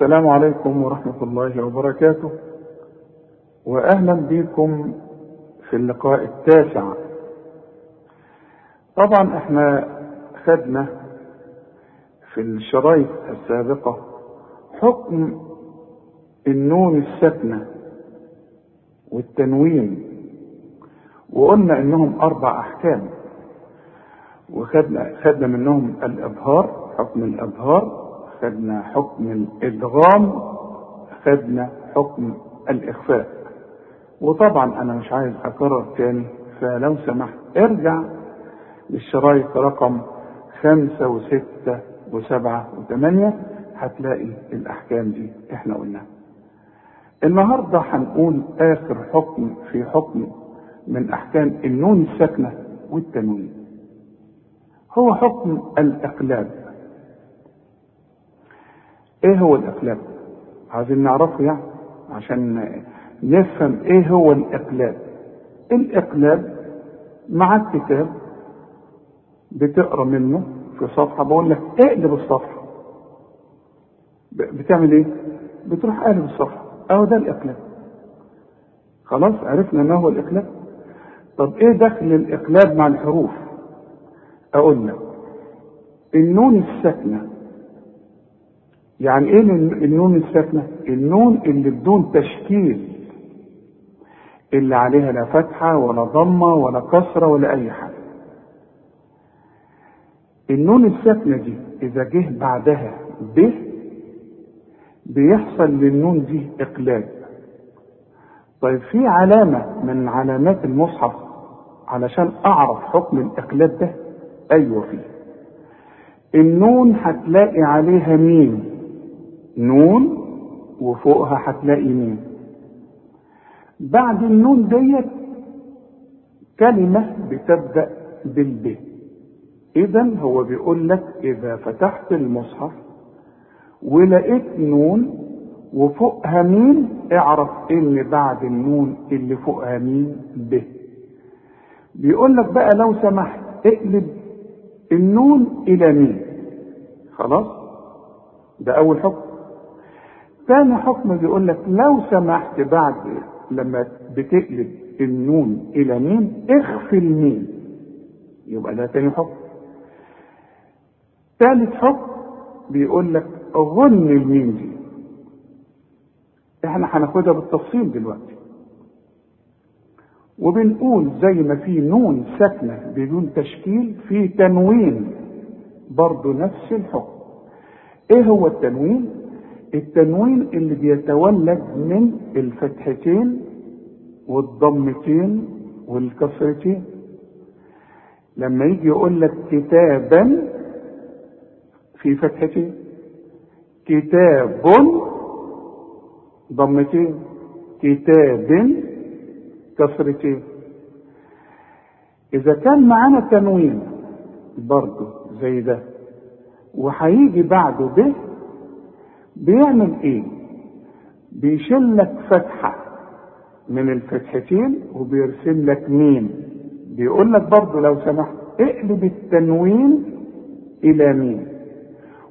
السلام عليكم ورحمة الله وبركاته. وأهلا بكم في اللقاء التاسع. طبعا إحنا خدنا في الشرايط السابقة حكم النون الساكنة والتنوين وقلنا إنهم أربع أحكام وخدنا خدنا منهم الابهار حكم الابهار خدنا حكم الإدغام خدنا حكم الإخفاء وطبعا أنا مش عايز أكرر تاني فلو سمحت ارجع للشرايط رقم خمسة وستة وسبعة وثمانية هتلاقي الأحكام دي إحنا قلناها. النهاردة هنقول آخر حكم في حكم من أحكام النون الساكنة والتنوين. هو حكم الإقلاب. إيه هو الإقلاب؟ عايزين نعرفه يعني عشان نفهم إيه هو الإقلاب. الإقلاب مع الكتاب بتقرأ منه في صفحة بقول لك اقلب الصفحة بتعمل إيه؟ بتروح قالب الصفحة أهو ده الإقلاب خلاص عرفنا ما هو الإقلاب طب إيه دخل الإقلاب مع الحروف أقول لك النون الساكنة يعني إيه النون الساكنة؟ النون اللي بدون تشكيل اللي عليها لا فتحة ولا ضمة ولا كسرة ولا أي حاجة. النون الساكنة دي إذا جه بعدها ب بيحصل للنون دي إقلاب. طيب في علامة من علامات المصحف علشان أعرف حكم الإقلاب ده؟ أيوه فيه. النون هتلاقي عليها ميم. نون وفوقها هتلاقي ميم بعد النون ديت كلمة بتبدأ بالب. اذا هو بيقول لك إذا فتحت المصحف ولقيت نون وفوقها ميم اعرف ان بعد النون اللي فوقها ميم ب. بيقول لك بقى لو سمحت اقلب النون إلى ميم. خلاص؟ ده أول حكم. ثاني حكم بيقول لك لو سمحت بعد لما بتقلب النون إلى ميم اخفي الميم. يبقى ده تاني حكم. ثالث حكم بيقول لك غن الميم دي. إحنا هناخدها بالتفصيل دلوقتي. وبنقول زي ما في نون ساكنة بدون تشكيل في تنوين. برضه نفس الحكم. إيه هو التنوين؟ التنوين اللي بيتولد من الفتحتين والضمتين والكسرتين. لما يجي يقول لك كتابا في فتحتين كتاب ضمتين كتاب كسرتين. إذا كان معانا تنوين برضه زي ده وهيجي بعده به بيعمل إيه؟ بيشيل لك فتحة من الفتحتين وبيرسم لك ميم. بيقول لك برضه لو سمحت اقلب التنوين إلى ميم.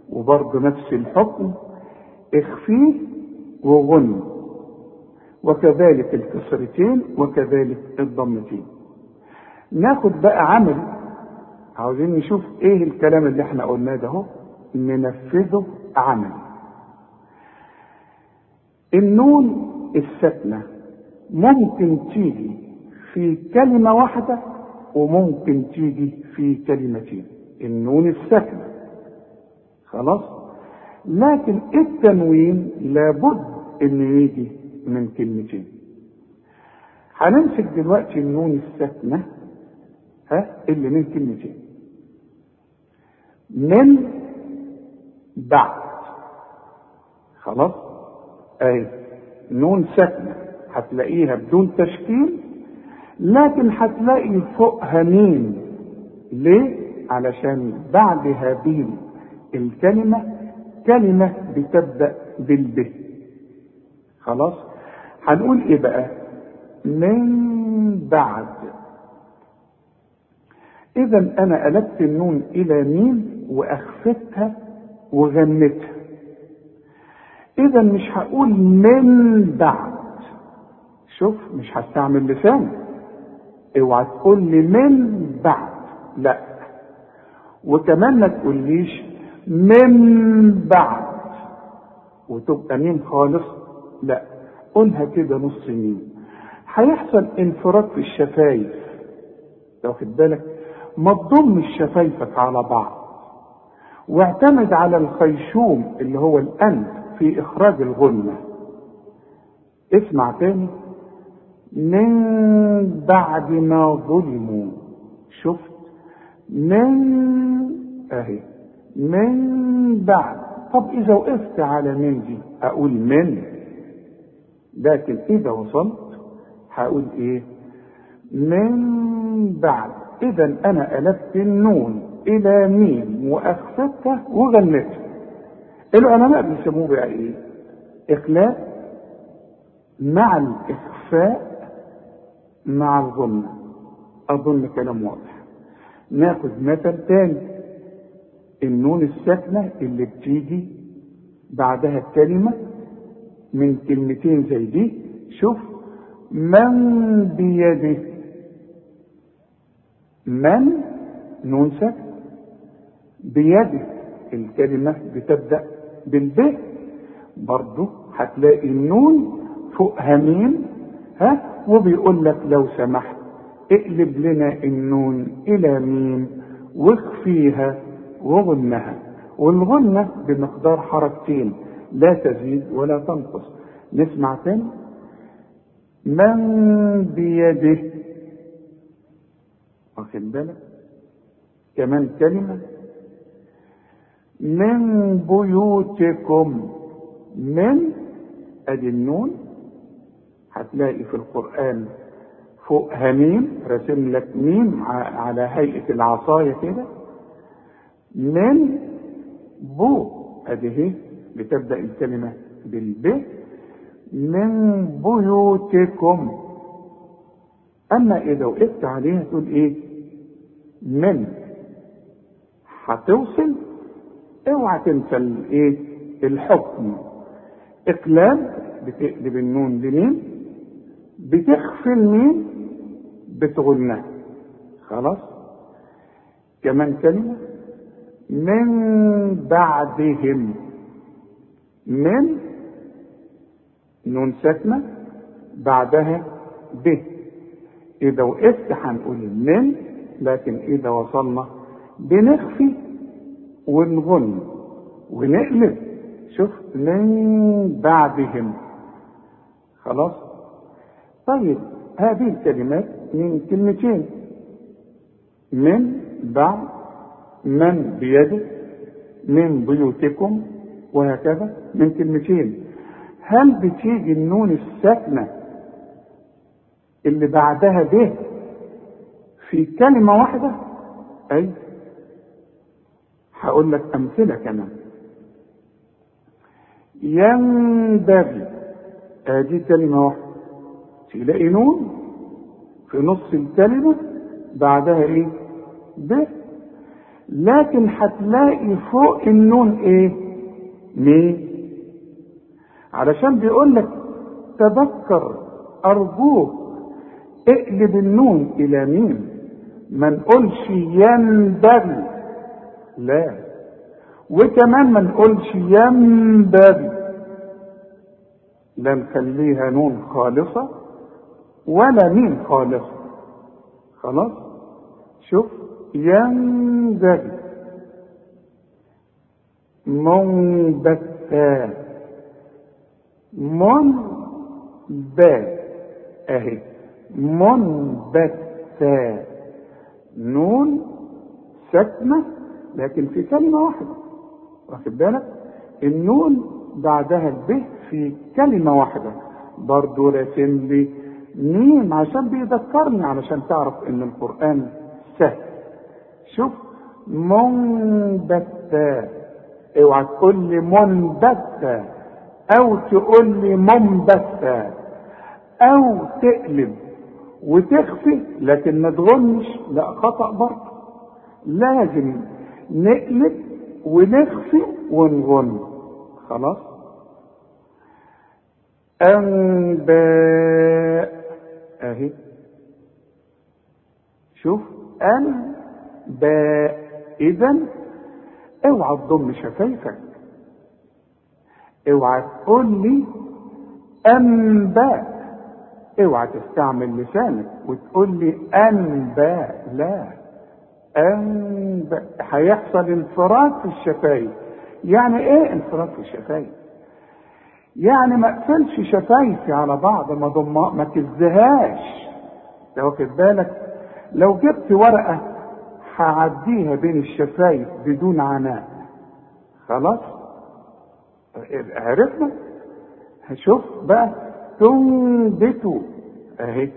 وبرضه نفس الحكم اخفيه وغن. وكذلك الكسرتين وكذلك الضمتين. ناخد بقى عمل عاوزين نشوف إيه الكلام اللي إحنا قلناه ده ننفذه عمل النون الساكنة. ممكن تيجي في كلمة واحدة وممكن تيجي في كلمتين. النون الساكنة. خلاص؟ لكن التنوين لابد انه يجي من كلمتين. هنمسك دلوقتي النون الساكنة ها اللي من كلمتين. من بعد. خلاص؟ اهي نون ساكنة هتلاقيها بدون تشكيل لكن هتلاقي فوقها ميم. ليه؟ علشان بعد هذه الكلمة كلمة بتبدأ بالب. خلاص؟ هنقول إيه بقى؟ من بعد. اذا أنا قلبت النون إلى ميم وأخفتها وغنتها اذا مش هقول من بعد. شوف مش هستعمل لسان. اوعى تقول لي من بعد. لا. وكمان ما تقوليش من بعد. وتبقى ميم خالص؟ لا. قولها كده نص ميم. هيحصل انفراد في الشفايف. واخد بالك؟ ما تضمش شفايفك على بعض. واعتمد على الخيشوم اللي هو الأنف. في إخراج الغنة. اسمع تاني. من بعد ما ظلموا شفت. من أهي. من بعد. طب إذا وقفت على من دي أقول من. لكن إذا وصلت هقول إيه؟ من بعد. اذا أنا قلبت النون إلى ميم واخفتها وغنتها العلماء بيسموه بقى إيه؟ اخلاء مع الإخفاء مع الغنة اظن كلام واضح. ناخد مثل تاني. النون الساكنة اللي بتيجي بعدها الكلمة من كلمتين زي دي. شوف. من بيده. من نون ساكن بيده. الكلمة بتبدأ بالب برضه هتلاقي النون فوقها ميم ها؟ وبيقول لك لو سمحت اقلب لنا النون إلى ميم واخفيها وغنها. والغنة بمقدار حركتين لا تزيد ولا تنقص. نسمع تاني. من بيده؟ واخد بالك؟ كمان كلمة. من بيوتكم من ادي النون هتلاقي في القرآن فوق ميم رسم لك ميم على هيئة العصاية كده. من بو أدي هي بتبدأ الكلمة بالب. من بيوتكم أما إذا وقفت عليها تقول إيه؟ من. هتوصل؟ اوعى تنسى الايه الحكم. اقلاب بتقلب النون لمين بتخفي الميم بتغنها خلاص؟ كمان كلمة. من بعدهم. من نون ساكنة. بعدها ب. إذا وقفت هنقول من لكن إذا وصلنا بنخفي ونغن. ونقلب شوف من بعدهم. خلاص؟ طيب هذه الكلمات من كلمتين. من بعد من بيده من بيوتكم وهكذا من كلمتين. هل بتيجي النون الساكنة اللي بعدها به في كلمة واحدة؟ أي هقول لك أمثلة كمان. ينبغي آدي كلمة واحدة تلاقي نون في نص الكلمة بعدها إيه؟ ب. لكن هتلاقي فوق النون إيه؟ مي علشان بيقول لك تذكر أرجوك اقلب النون إلى ميم. ما نقولش ينبغي. لا. وكمان ما نقولش ينبغي لا نخليها نون خالصة ولا ميم خالصة. خلاص؟ شوف ينبغي منبتا منبا أهي. منبتا نون ساكنة لكن في كلمة واحدة. واخد بالك؟ النون بعدها الب في كلمة واحدة. برضو راسم لي ميم عشان بيذكرني علشان تعرف إن القرآن سهل. شوف منبتة اوعى تقول لي منبتة أو تقول لي منبتة أو تقلب وتخفي لكن ما تغنش لا خطأ برضه لازم نقلب ونخفي ونغن خلاص؟ أنباء. أهي. شوف. أنباء. إذا اوعى تضم شفايفك. اوعى تقول لي أنباء. اوعى تستعمل لسانك وتقول لي أنباء. لا. أنباء هيحصل انفراد في الشفايف. يعني إيه انفراد في الشفايف؟ يعني ما أقفلش شفايفي على بعض ما ضم ما تكزهاش. لو واخد بالك؟ لو جبت ورقة هعديها بين الشفايف بدون عناء. خلاص؟ عرفنا؟ هشوف بقى. تنبت أهي.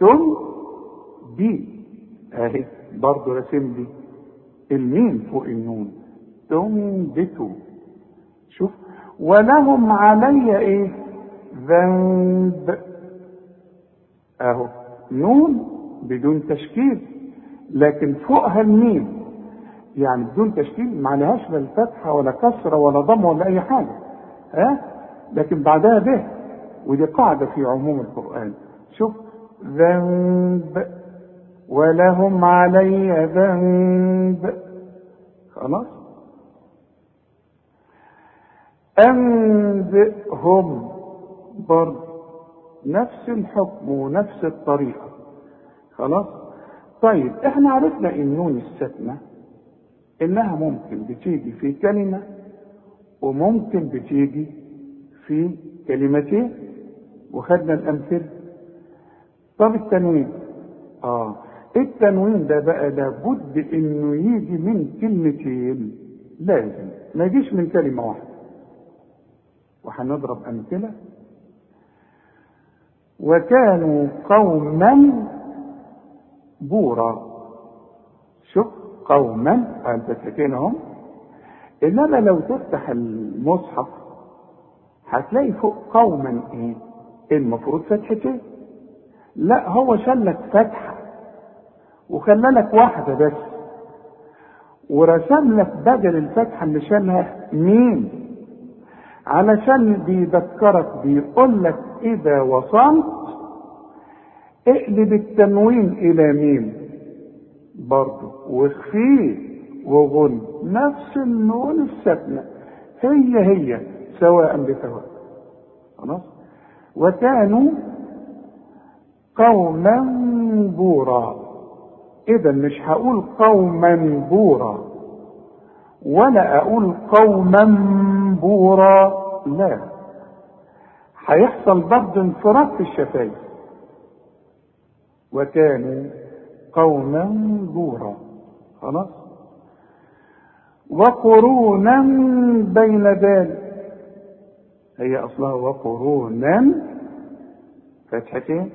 تن بي أهي. برضه راسم لي الميم فوق النون. تنبت شوف. ولهم علي إيه؟ ذنب. أهو. نون بدون تشكيل. لكن فوقها الميم. يعني بدون تشكيل ما عليهاش لا الفتحة ولا كسرة ولا ضم ولا أي حاجة. ها؟ لكن بعدها به. ودي قاعدة في عموم القرآن. شوف. ذنب. ولهم علي ذنب. خلاص؟ أنبئهم برضه نفس الحكم ونفس الطريقة. خلاص؟ طيب إحنا عرفنا إن نون السكنة إنها ممكن بتيجي في كلمة وممكن بتيجي في كلمتين. وخدنا الأمثلة. طب التنوين؟ آه. التنوين ده بقى لابد إنه يجي من كلمتين لازم. ما يجيش من كلمة واحدة. وهنضرب أمثلة. وكانوا قوما بورا. شوف قوما اهم إنما لو تفتح المصحف هتلاقي فوق قوما إيه؟ المفروض فتحتين. لا هو شلك فتحة. وخلى لك واحدة بس. ورسم لك بدل الفتحة اللي شالها مين؟ علشان بيذكرك بيقول لك إذا وصلت اقلب التنوين إلى ميم برضه واخفيه وغن نفس النون الساكنة هي هي سواء بسواء. خلاص؟ وكانوا قوما بورا. اذا مش هقول قوما بورا ولا أقول قوما بورا لا. هيحصل برضه انفراد في الشفايف وكانوا قوما بورا. خلاص؟ وقرونا بين ذلك. هي أصلها وقرونا. فتحتين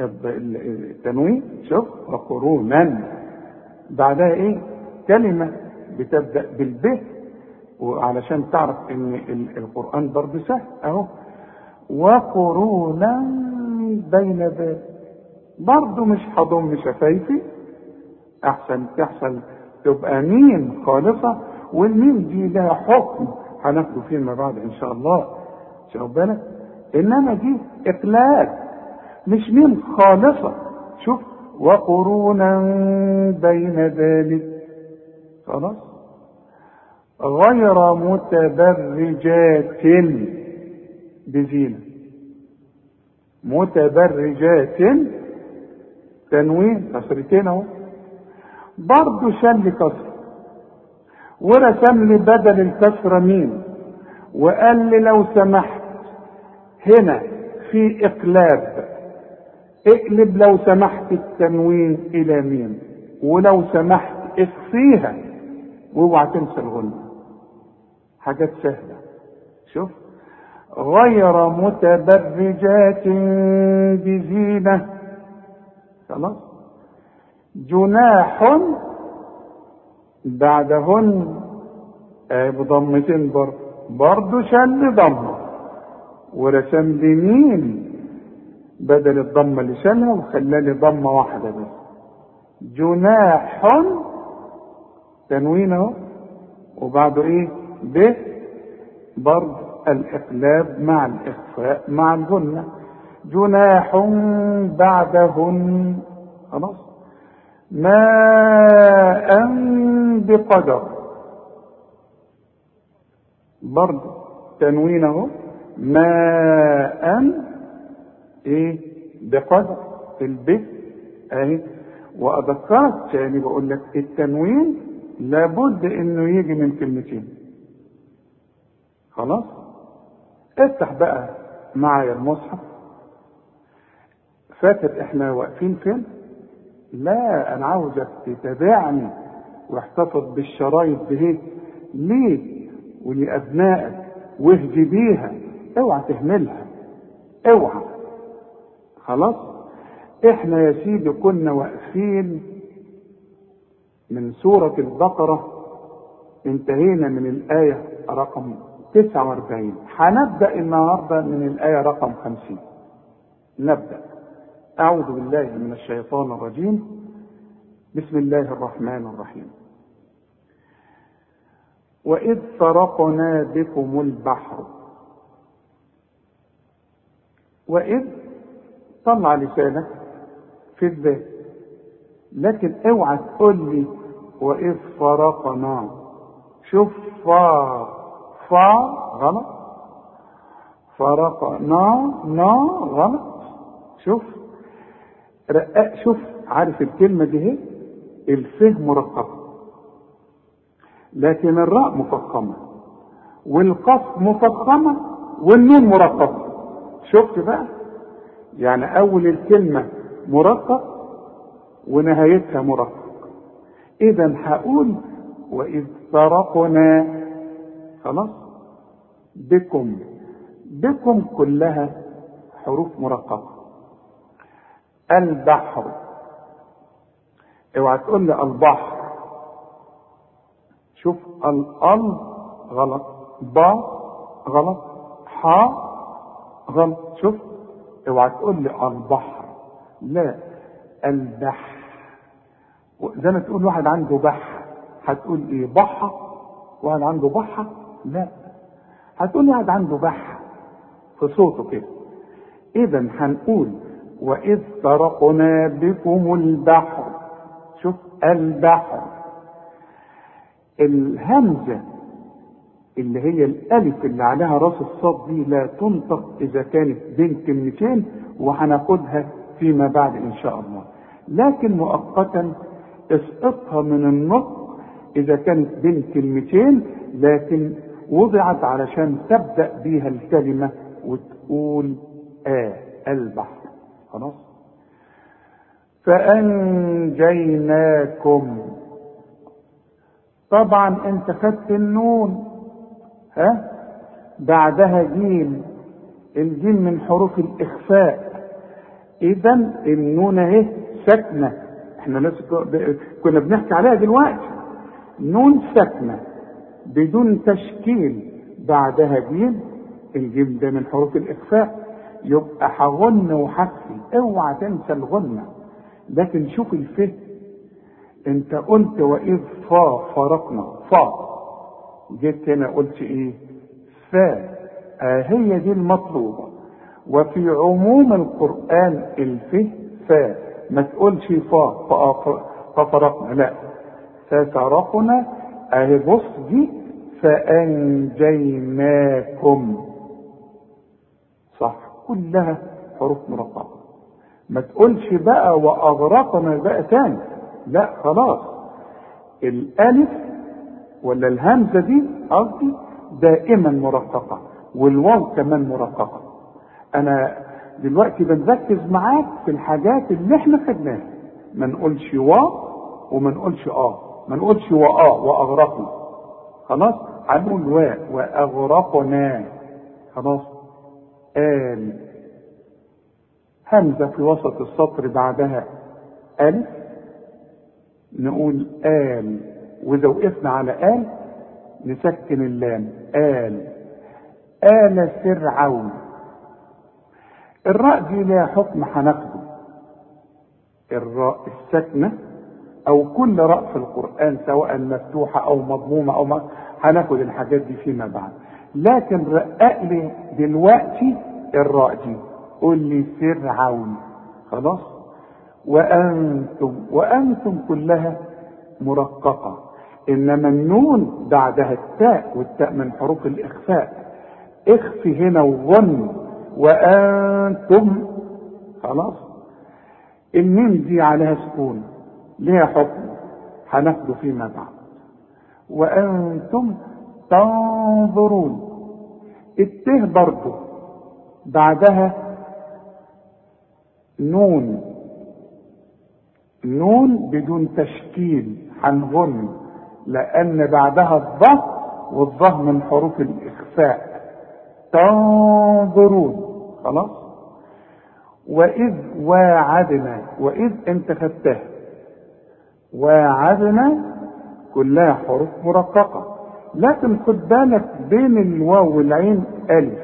التنوين شوف وقرونا. بعدها إيه؟ كلمة بتبدأ بالب وعلشان تعرف إن القرآن برضه سهل أهو. وقرونا بين ذلك برضه مش هضم شفايفي. أحسن تحصل تبقى ميم خالصة. والميم دي لها حكم. هناخده فيما بعد إن شاء الله. شوف بالك؟ إنما دي اقلال مش ميم خالصة. شوف وقرونا بين ذلك. خلاص؟ غير متبرجات بزينة. متبرجات تنوين. كسرتين أهو. برضه شل كسر. ورسم لي بدل الكسرة مين وقال لي لو سمحت هنا في إقلاب. اقلب لو سمحت التنوين إلى ميم ولو سمحت اخفيها واوعى تنسى الغنة حاجات سهلة. شوف. غير متبرجات بزينة. خلاص. جناح بعدهن آه بضمتين برضه برضه شل ضمة. ورسم لي مين بدل الضمة اللي شالها وخلاني ضمة واحدة بس. جناح تنوين اهو وبعده إيه؟ ب برضه الإقلاب مع الإخفاء مع الجنة جناح بعدهن. خلاص؟ ماء بقدر. برضه تنوينه ماء إيه؟ بقدر البيت. أهي. واذكرك تاني بقول لك التنوين لابد إنه يجي من كلمتين. خلاص؟ افتح بقى معايا المصحف. فاكر إحنا واقفين فين؟ لا أنا عاوزك تتابعني واحتفظ بالشرايط دي. ليه؟ ولأبنائك. واهدي بيها. اوعى تهملها. اوعى. خلاص؟ إحنا يا سيدي كنا واقفين من سورة البقرة انتهينا من الآية رقم 49 هنبدأ النهاردة من الآية رقم 50 نبدأ. أعوذ بالله من الشيطان الرجيم. بسم الله الرحمن الرحيم. وإذ فرقنا بكم البحر. وإذ طلع لسانك في الذات. لكن اوعى تقول لي وإذ فرقنا. شوف فا فا غلط. فرقنا نا غلط. شوف رقاق شوف عارف الكلمة دي هي الفه مرققة. لكن الراء مفخمة. والقاف مفخمة والنون مرققة. شفت بقى؟ يعني أول الكلمة مرقق ونهايتها مرقق. إذا هقول وإذ فرقنا خلاص؟ بكم. بكم كلها حروف مرققة. البحر. اوعى تقول لي البحر. شوف الأل غلط. با غلط. حا غلط. شوف اوعى تقول لي البحر. لا البحر. زي ما تقول واحد عنده بحر. هتقول إيه بحة واحد عنده بحة لا. هتقول واحد عنده بحة في صوته كده. اذا هنقول وإذ فرقنا بكم البحر. شوف البحر. الهمزة اللي هي الألف اللي عليها راس الصاد دي لا تنطق إذا كانت بين كلمتين وهناخدها فيما بعد إن شاء الله. لكن مؤقتا اسقطها من النطق إذا كانت بين كلمتين لكن وضعت علشان تبدأ بيها الكلمة وتقول آه البحر. خلاص؟ فأنجيناكم. طبعا أنت خدت النون. ها؟ بعدها جيم الجيم من حروف الإخفاء. اذا النون اهي ساكنة. إحنا لسه كنا بنحكي عليها دلوقتي. نون ساكنة بدون تشكيل. بعدها جيم الجيم ده من حروف الإخفاء. يبقى هغن واخفي. اوعى تنسى الغنه لكن شوف الفهم انت قلت وإذ فا فرقنا فا. جيت هنا قلت إيه؟ فا آه دي المطلوبة. وفي عموم القرآن الفه فا ما تقولش فا ففرقنا لا. ففرقنا اهي بص دي فأنجيناكم. صح. كلها حروف مرققة. ما تقولش بقى وأغرقنا بقى تاني. لا خلاص. الألف ولا الهمزة دي قصدي دائما مرققة والواو كمان مرققة. أنا دلوقتي بنركز معاك في الحاجات اللي إحنا خدناها. ما نقولش وا وما نقولش آه. ما نقولش واه واغرقنا خلاص؟ هنقول وا واغرقنا خلاص؟ آل. همزة في وسط السطر بعدها ألف. نقول آل. وإذا وقفنا على آل نسكن اللام آل. آل فرعون. الراء دي لها حكم هناخده. الراء الساكنة أو كل راء في القرآن سواء مفتوحة أو مضمومة أو ما هناخد الحاجات دي فيما بعد. لكن رقق لي دلوقتي الراء دي. قول لي فرعون. خلاص؟ وأنتم وأنتم كلها مرققة. إنما النون بعدها التاء والتاء من حروف الإخفاء. اخفي هنا وظن وأنتم خلاص. الميم دي عليها سكون ليها حكم هناخده فيما بعد. وأنتم تنظرون. الته برضه بعدها نون. نون بدون تشكيل هنغن لأن بعدها الظه والظه من حروف الإخفاء. تنظرون. خلاص؟ وإذ واعدنا وإذ أنت خدتها واعدنا كلها حروف مرققة. لكن خد بالك بين الواو والعين ألف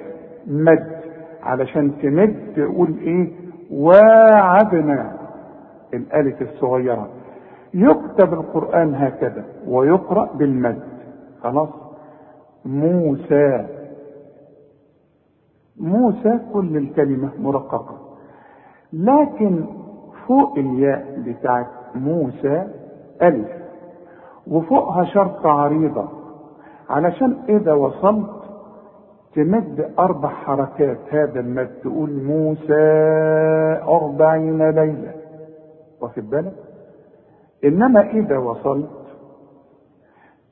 مد. علشان تمد تقول إيه؟ واعدنا. الألف الصغيرة. يكتب القرآن هكذا ويقرأ بالمد. خلاص. موسى. موسى كل الكلمة مرققة. لكن فوق الياء بتاعت موسى ألف. وفوقها شرطه عريضة. علشان إذا وصلت تمد أربع حركات هذا المد. تقول موسى أربعين ليلة. واخد بالك؟ إنما إذا وصلت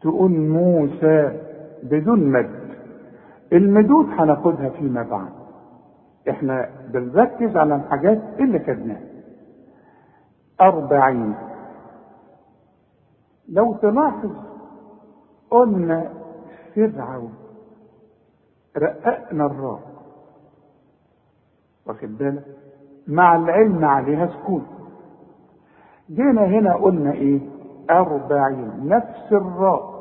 تقول موسى بدون مد. المدود هناخدها فيما بعد. إحنا بنركز على الحاجات اللي خدناها. أربعين. لو تلاحظ قلنا فرعون رققنا الراء واخد بالك؟ مع العلم عليها سكون جينا هنا قلنا إيه؟ أربعين. نفس الراء.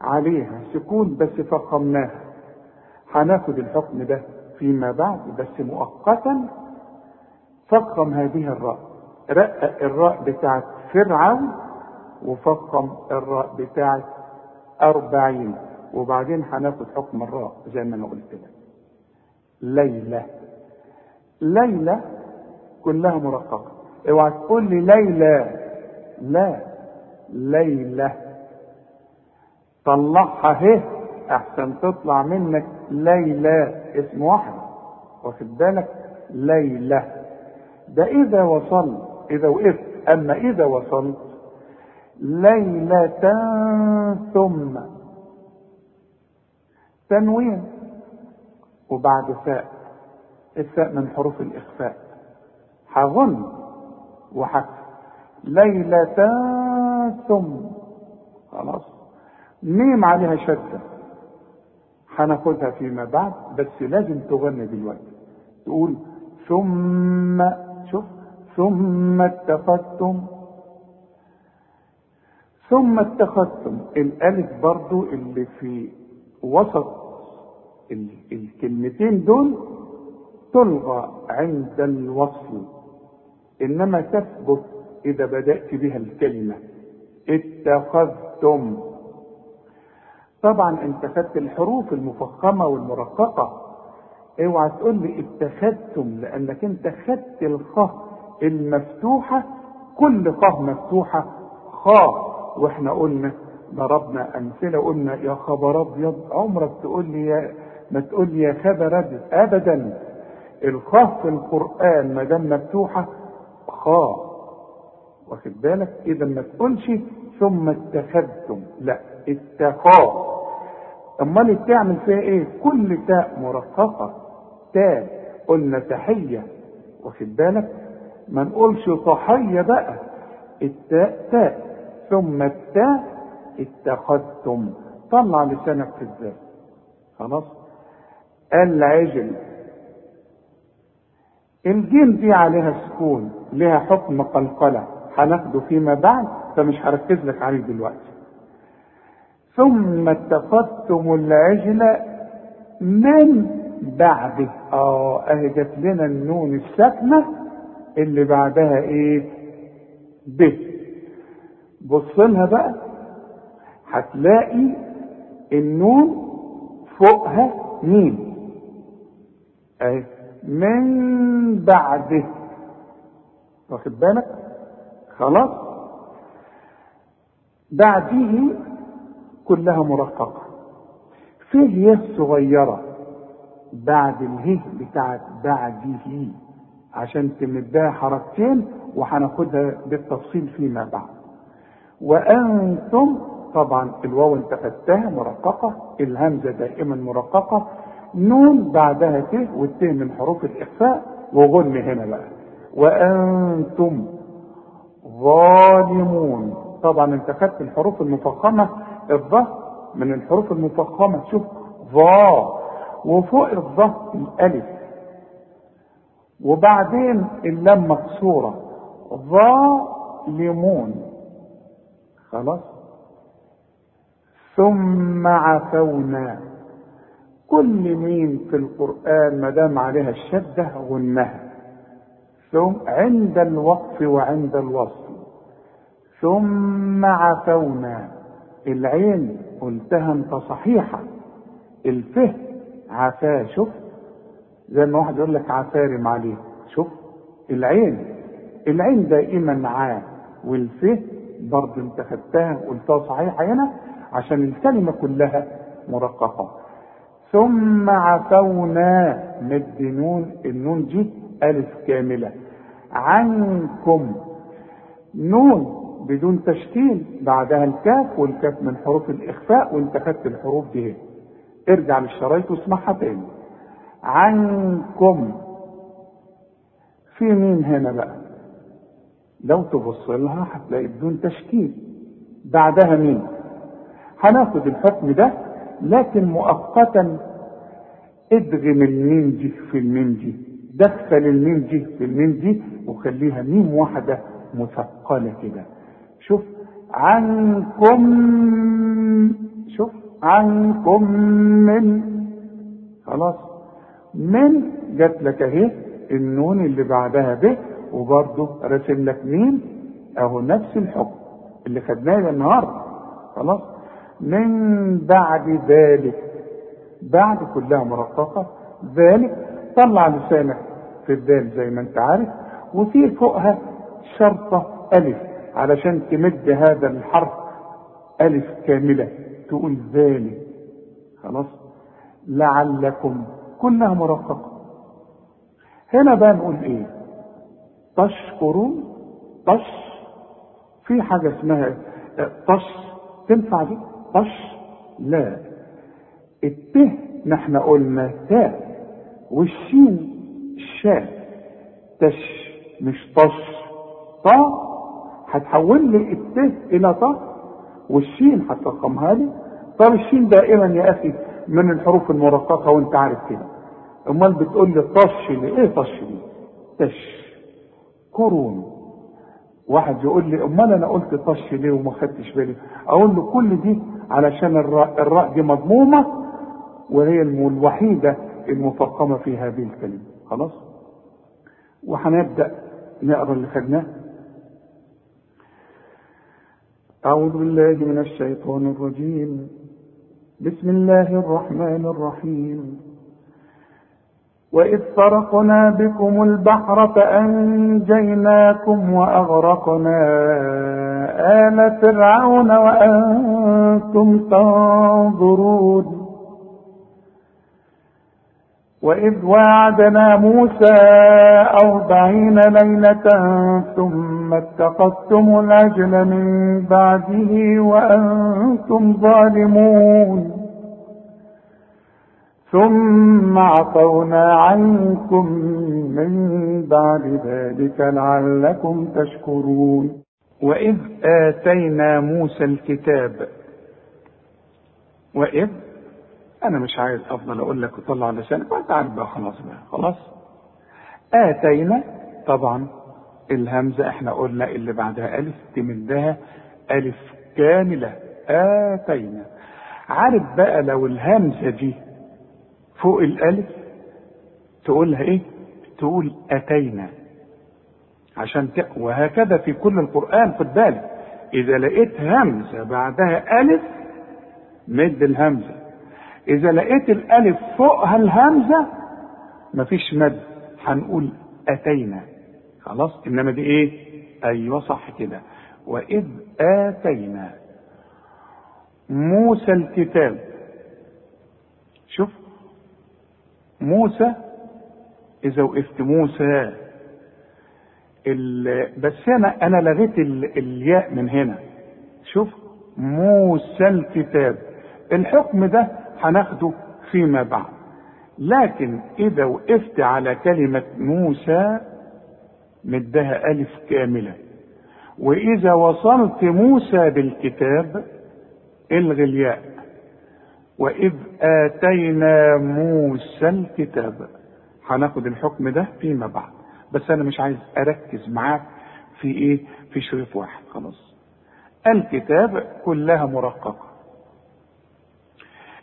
عليها سكون بس فخمناها. هناخد الحكم ده فيما بعد بس مؤقتا فخم هذه الراء. رقق الراء بتاعت فرعون وفخم الراء بتاعت أربعين. وبعدين هناخد حكم الراء زي ما أنا قلت لك. ليلة. ليلة كلها مرققة. اوعى تقول لي ليلى لا ليلة طلعها اهي احسن تطلع منك ليلى. اسم واحد. واخد بالك؟ ليلة ده إذا وصلت. إذا وقفت. أما إذا وصلت. ليلة ثم. تنوين. وبعد فاء الفاء من حروف الإخفاء. هظن وحكف ليلة ثم. خلاص. ميم عليها شدة هناخدها فيما بعد بس لازم تغني دلوقتي. تقول ثم شوف. ثم اتخذتم ثم اتخذتم. الألف برضو اللي في وسط الكلمتين دول تلغى عند الوصل. إنما تثبت إذا بدأت بها الكلمة. اتخذتم. طبعا انت خدت الحروف المفخمة والمرققة اوعى تقول لي اتخذتم لأنك إنت خدت الخاء المفتوحة كل خاء مفتوحة خاء وإحنا قلنا ضربنا أمثلة قلنا يا خبر أبيض عمرك تقول لي يا ما تقول لي يا خبر أبيض. ابدا. الخاء في القرآن ما دام مفتوحة خاء واخد بالك؟ إذا ما تقولش ثم اتخذتم. لا اتخاذ. أمال تعمل فيها إيه؟ كل تاء مرققه تاء قلنا تحية. واخد بالك؟ ما نقولش صحية بقى. التاء تاء ثم التاء اتخذتم. طلع لسانك في الذات خلاص؟ العجل. الجيم دي عليها سكون لها حكم قلقلة هناخده فيما بعد فمش هركز لك عليه دلوقتي. ثم اتخذتم العجل من بعده. آه أهي جت لنا النون الساكنة اللي بعدها إيه؟ ب. بص لها بقى هتلاقي النون فوقها مين أهي. من بعده. واخد بالك؟ خلاص. بعده كلها مرققة. فيه يه صغيرة بعد اله بتاعت بعده. عشان تمدها حركتين وهناخدها بالتفصيل فيما بعد. وأنتم طبعا الواو انت خدتها مرققة الهمزة دائما مرققة. نون بعدها ت والت من حروف الإخفاء وغن هنا بقى. وأنتم ظالمون. طبعا أنت خدت الحروف المفخمة الظه من الحروف المفخمة. شوف ظا وفوق الظه الألف. وبعدين اللام مكسورة. ظالمون. خلاص؟ ثم عفونا. كل مين في القرآن ما دام عليها الشدة غنها. ثم عند الوقف وعند الوصل ثم عفونا. العين قلتها انت صحيحة. الفه عفاه شوف. زي ما واحد يقول لك عفارم عليه شوف. العين. العين دائما عا. والفه برضه انت خدتها وقلتها صحيحة. هنا عشان الكلمة كلها مرققة. ثم عفونا مد نون النون دي ألف كاملة. عنكم نون بدون تشكيل بعدها الكاف والكاف من حروف الإخفاء وانت خدت الحروف دي. ارجع للشرايط واسمعها تاني. عنكم في مين هنا بقى؟ لو تبص لها هتلاقي بدون تشكيل. بعدها مين؟ هناخد الحكم ده لكن مؤقتا ادغم الميم دي في الميم دي دخل الميم دي في الميم دي وخليها ميم واحدة مثقلة كده. شوف عنكم شوف عنكم من خلاص. من جات لك اهي النون اللي بعدها ب وبرضه رسم لك مين اهو نفس الحكم اللي خدناه النهارده. خلاص. من بعد ذلك بعد كلها مرققة ذلك طلع لسانك في الدال زي ما انت عارف وفي فوقها شرطة ألف علشان تمد هذا الحرف ألف كاملة تقول ذلك. خلاص؟ لعلكم كلها مرققة. هنا بقى نقول إيه؟ تشكرون طش في حاجة اسمها طش تنفع دي؟ طش لا. الته نحن قلنا تاء والشين شاء تش مش طش طا هتحول لي الته إلى طا والشين هترقمها لي. طب الشين دائما يا أخي من الحروف المرققة وأنت عارف كده. أمال بتقول لي طش إيه طش دي تش. قرون واحد يقول لي أمال أنا قلت طش ليه وما خدتش بالي؟ أقول له كل دي علشان الراء, دي مضمومة وهي الوحيدة المفخمه في هذه الكلمة. خلاص؟ وهنبدأ نقرأ اللي خدناه. أعوذ بالله من الشيطان الرجيم. بسم الله الرحمن الرحيم. وإذ فرقنا بكم البحر فأنجيناكم وأغرقنا آل فرعون وأنتم تنظرون وإذ وعدنا موسى أربعين ليلة ثم اتخذتم العجل من بعده وأنتم ظالمون ثم عفونا عنكم من بعد ذلك لعلكم تشكرون. وإذ آتينا موسى الكتاب وإذ أنا مش عايز أفضل أقول لك وطلع لسانك وأنت عارف بقى خلاص بقى خلاص. آتينا طبعا الهمزة إحنا قلنا اللي بعدها ألف تمدها ألف كاملة. آتينا. عارف بقى لو الهمزة دي فوق الألف تقولها إيه؟ تقول أتينا. عشان ت... وهكذا في كل القرآن خد بالك. إذا لقيت همزة بعدها ألف مد الهمزة. إذا لقيت الألف فوقها الهمزة مفيش مد. هنقول أتينا. خلاص؟ إنما دي إيه؟ أيوه صح كده. وإذ آتينا موسى الكتاب. شوف موسى إذا وقفت موسى بس أنا أنا لغيت الياء من هنا. شوف موسى الكتاب. الحكم ده هناخده فيما بعد. لكن إذا وقفت على كلمة موسى مدها ألف كاملة. وإذا وصلت موسى بالكتاب إلغي الياء. وإذ آتينا موسى الكتاب. هناخد الحكم ده فيما بعد. بس أنا مش عايز أركز معاك في إيه؟ في شريط واحد. خلاص. الكتاب كلها مرققة.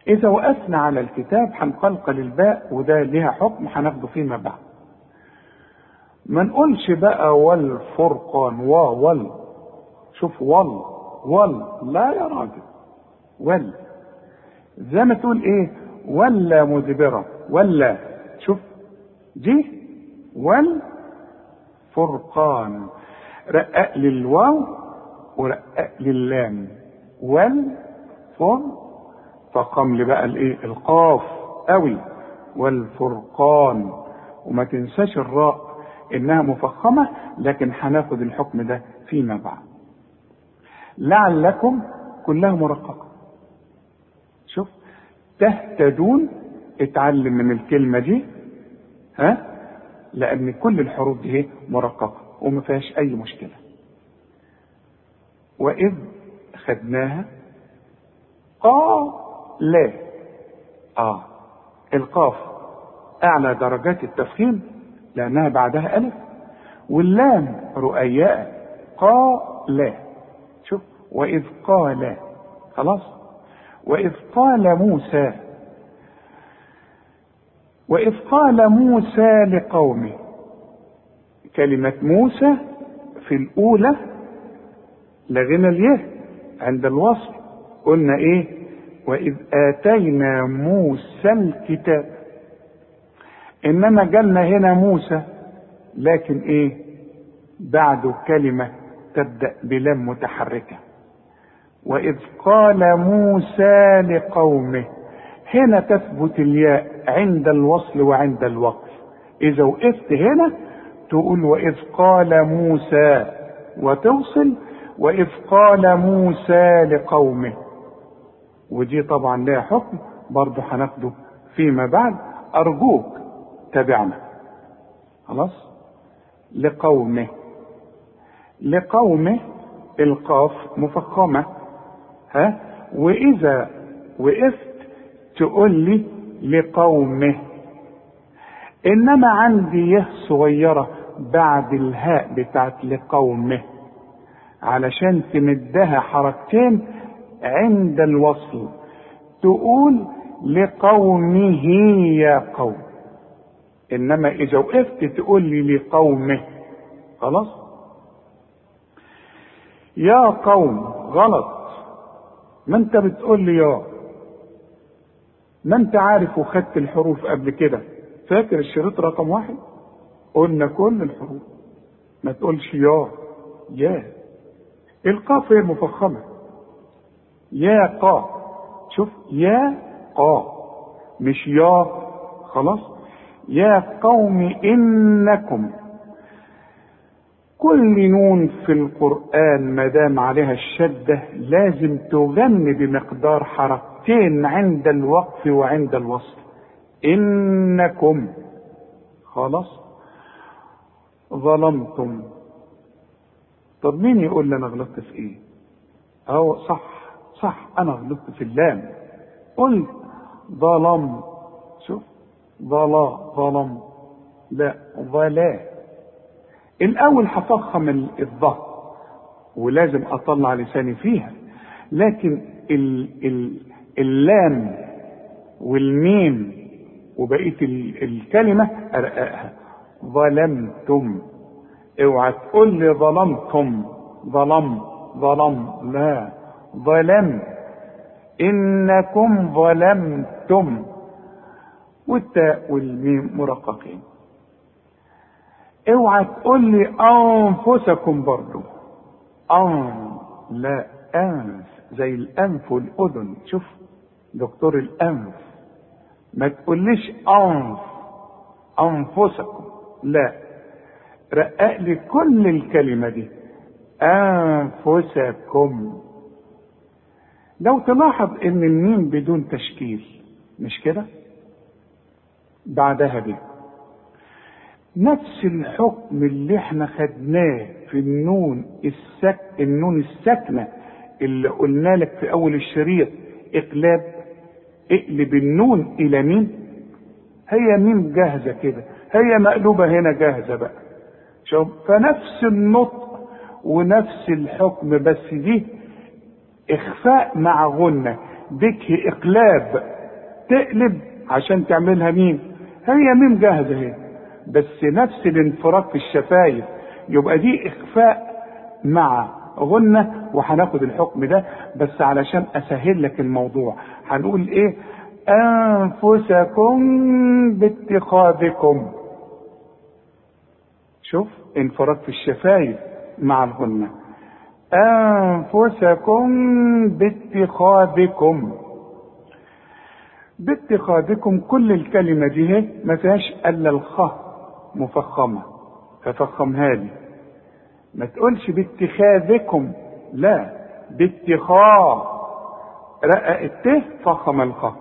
إذا وقفنا على الكتاب هنقلقل الباء وده ليها حكم هناخده فيما بعد. ما نقولش بقى والفرقان و وال. شوف وال. وال. لا يا راجل. وال. زي ما تقول إيه؟ ولا مدبرة. ولا شوف دي وال فرقان. رقق للواو ورقق للام والفر فقام لي بقى الإيه؟ القاف قوي. والفرقان. وما تنساش الراء إنها مفخمة لكن هناخد الحكم ده فيما بعد. لعلكم كلها مرققة. شوف تهتدون اتعلم من الكلمة دي ها؟ لأن كل الحروف دي مرققة وما فيهاش أي مشكلة. وإذ خدناها قا لا. آه. القاف أعلى درجات التفخيم لأنها بعدها ألف. واللام رؤياء قا شوف وإذ قال خلاص. وإذ قال موسى وإذ قال موسى لقومه كلمة موسى في الأولى لغينا اليه عند الوصل قلنا إيه؟ وإذ آتينا موسى الكتاب. إنما جالنا هنا موسى لكن إيه؟ بعده كلمة تبدأ بلام متحركة. وإذ قال موسى لقومه هنا تثبت الياء عند الوصل وعند الوقف. إذا وقفت هنا تقول وإذ قال موسى وتوصل وإذ قال موسى لقومه. ودي طبعا لها حكم برضه هناخده فيما بعد. أرجوك تابعنا. خلاص؟ لقومه. لقومه القاف مفخمة. ها? وإذا وقفت تقول لي لقومه. إنما عندي يه صغيرة بعد الهاء بتاعت لقومه. علشان تمدها حركتين عند الوصل. تقول لقومه يا قوم. إنما إذا وقفت تقول لي لقومه. خلاص؟ يا قوم غلط. ما انت بتقول لي يا ما انت عارف وخدت الحروف قبل كده. فاكر الشريط رقم واحد؟ قلنا كل الحروف. ما تقولش يا. يا. القاف هي مفخمة يا قا شوف يا قا مش يا. خلاص؟ يا قوم إنكم. كل نون في القرآن ما دام عليها الشدة لازم تغني بمقدار حركتين عند الوقف وعند الوصل إنكم خلاص ظلمتم. طب مين يقول لي أنا غلطت في إيه؟ أهو صح صح أنا غلطت في اللام. قلت ظلم. شوف ظلا ظلم. لا ظلا. الأول هفخم الظهر ولازم أطلع لساني فيها لكن ال ال اللام والميم وبقية الكلمة ارققها ظلمتم. اوعى تقول لي ظلمتم. ظلم ظلم لا. ظلم. إنكم ظلمتم. والتاء والميم مرققين. اوعى تقول لي أنفسكم برضو. أن لا أنف زي الأنف والأذن. شوف دكتور الأنف. ما تقوليش أنف أنفسكم. لا. رقق لي كل الكلمة دي. أنفسكم. لو تلاحظ إن الميم بدون تشكيل مش كده؟ بعدها دي نفس الحكم اللي إحنا خدناه في النون السك النون الساكنة اللي قلنا لك في أول الشريط إقلاب اقلب النون إلى ميم؟ هي ميم جاهزة كده. هي مقلوبة هنا جاهزة بقى. شوف فنفس النطق ونفس الحكم بس دي إخفاء مع غنة وديك إقلاب تقلب عشان تعملها ميم. هي ميم جاهزة اهي بس نفس الانفراج في الشفايف يبقى دي إخفاء مع غنة وهناخد الحكم ده بس علشان اسهل لك الموضوع. هنقول إيه؟ أنفسكم باتخاذكم. شوف انفراج في الشفايف مع الغنة. أنفسكم باتخاذكم. باتخاذكم كل الكلمة دي ما فيهاش إلا الخاء. مفخمة. ففخمها لي ما تقولش باتخاذكم. لا باتخاذ رقق الت فخم الخاء.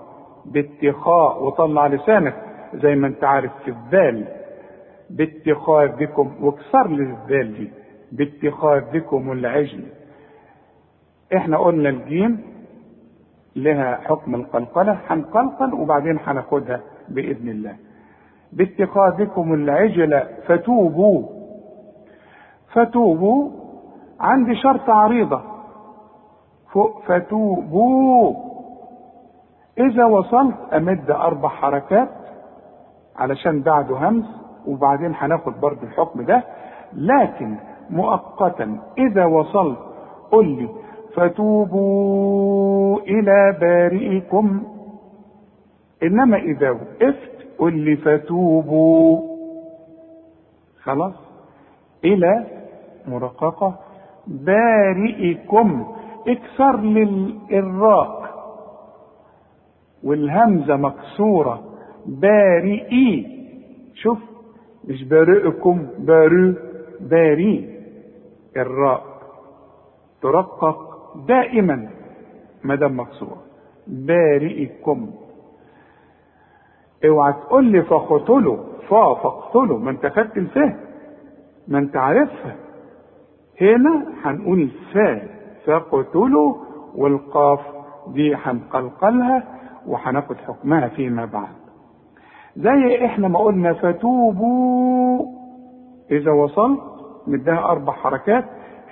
باتخاء وطلع لسانك زي ما انت عارف في الذال. باتخاذكم واكسر لي دي. باتخاذكم العجل. إحنا قلنا الجيم لها حكم القلقلة هنقلقل وبعدين هناخدها بإذن الله. باتخاذكم العجل فتوبوا. فتوبوا عندي شرط عريضة. فتوبوا. إذا وصلت أمد أربع حركات علشان بعده همز وبعدين هناخد برضه الحكم ده. لكن مؤقتا إذا وصلت قل لي فتوبوا إلى بارئكم. إنما إذا وقفت قل لي فتوبوا. خلاص. إلى مرققه بارئكم. اكسر للراء والهمزة مكسورة. بارئي. شوف. مش بارئكم. بارئ. باري. الراء ترقق دائما. ما دام مكسورة. بارئكم. اوعى تقول لي فاقتلوا فا فاقتلوا ما انت خدت الفهم ما انت عارفها. هنا هنقول فا فاقتلوا والقاف دي هنقلقلها وهناخد حكمها فيما بعد. زي إحنا ما قلنا فتوبوا إذا وصلت مديها أربع حركات.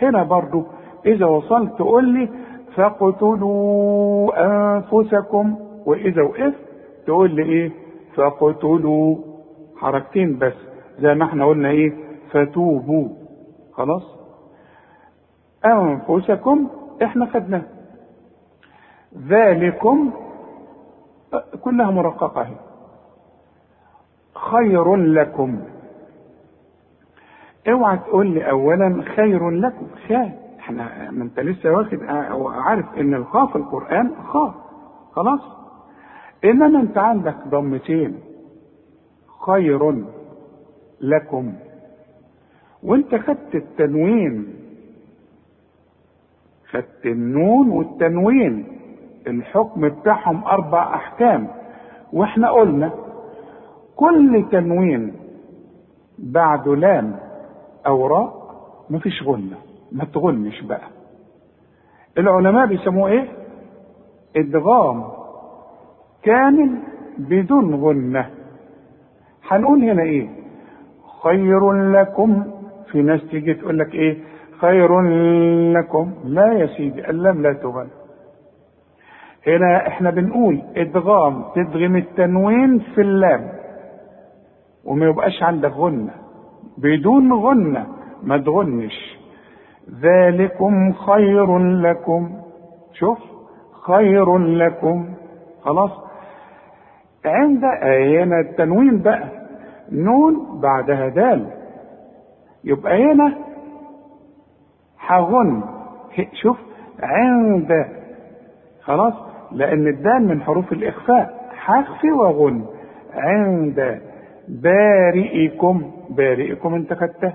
هنا برضو إذا وصلت تقول لي فاقتلوا أنفسكم وإذا وقفت تقول لي إيه؟ فاقتلوا حركتين بس زي ما إحنا قلنا إيه فتوبوا. خلاص؟ أنفسكم إحنا خدناها. ذلكم كلها مرققة اهي خير لكم. اوعى تقول لي اولا خير لكم. خير. إحنا ما انت لسه واخد عارف إن الخاء في القرآن خاء. خلاص؟ انما أنت عندك ضمتين خير لكم وأنت خدت التنوين خدت النون والتنوين الحكم بتاعهم أربع أحكام. وإحنا قلنا كل تنوين بعده لام أو راء مفيش غنة ما تغنش بقى. العلماء بيسموه إيه؟ إدغام. كامل بدون غنة. هنقول هنا إيه؟ خير لكم. في ناس تيجي تقول لك إيه؟ خير لكم. لا يا سيدي اللام لا تغن. هنا إحنا بنقول إدغام تدغم التنوين في اللام. وما يبقاش عندك غنة. بدون غنة ما تغنش. ذلكم خير لكم. شوف خير لكم. خلاص؟ عند هنا التنوين بقى. نون بعدها دال. يبقى هنا حغن شوف عند. خلاص؟ لأن الدال من حروف الإخفاء. حخفي وغن. عند. بارئكم. بارئكم انت خدتها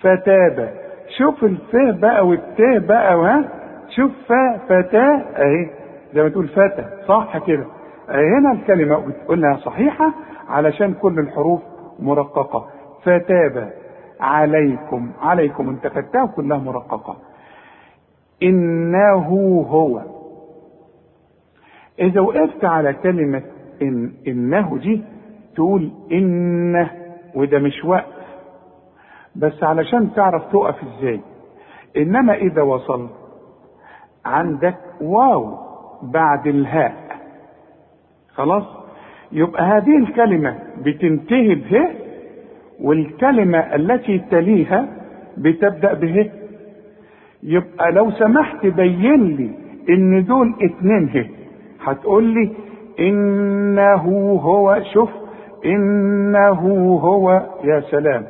فتاب. شوف الف بقى والت بقى ها؟ شوف فتاه أهي زي ما تقول فتى صح كده. هنا الكلمة قلنا صحيحة علشان كل الحروف مرققة. فتاب عليكم عليكم انت خدتها كلها مرققة. إنه هو. إذا وقفت على كلمة إن إنه دي تقول إنه وده مش وقف. بس علشان تعرف تقف إزاي. إنما إذا وصلت عندك واو بعد الهاء. خلاص؟ يبقى هذه الكلمة بتنتهي به والكلمة التي تليها بتبدأ به. يبقى لو سمحت بين لي إن دول اتنين هي هتقول لي إنه هو شوف إنه هو يا سلام.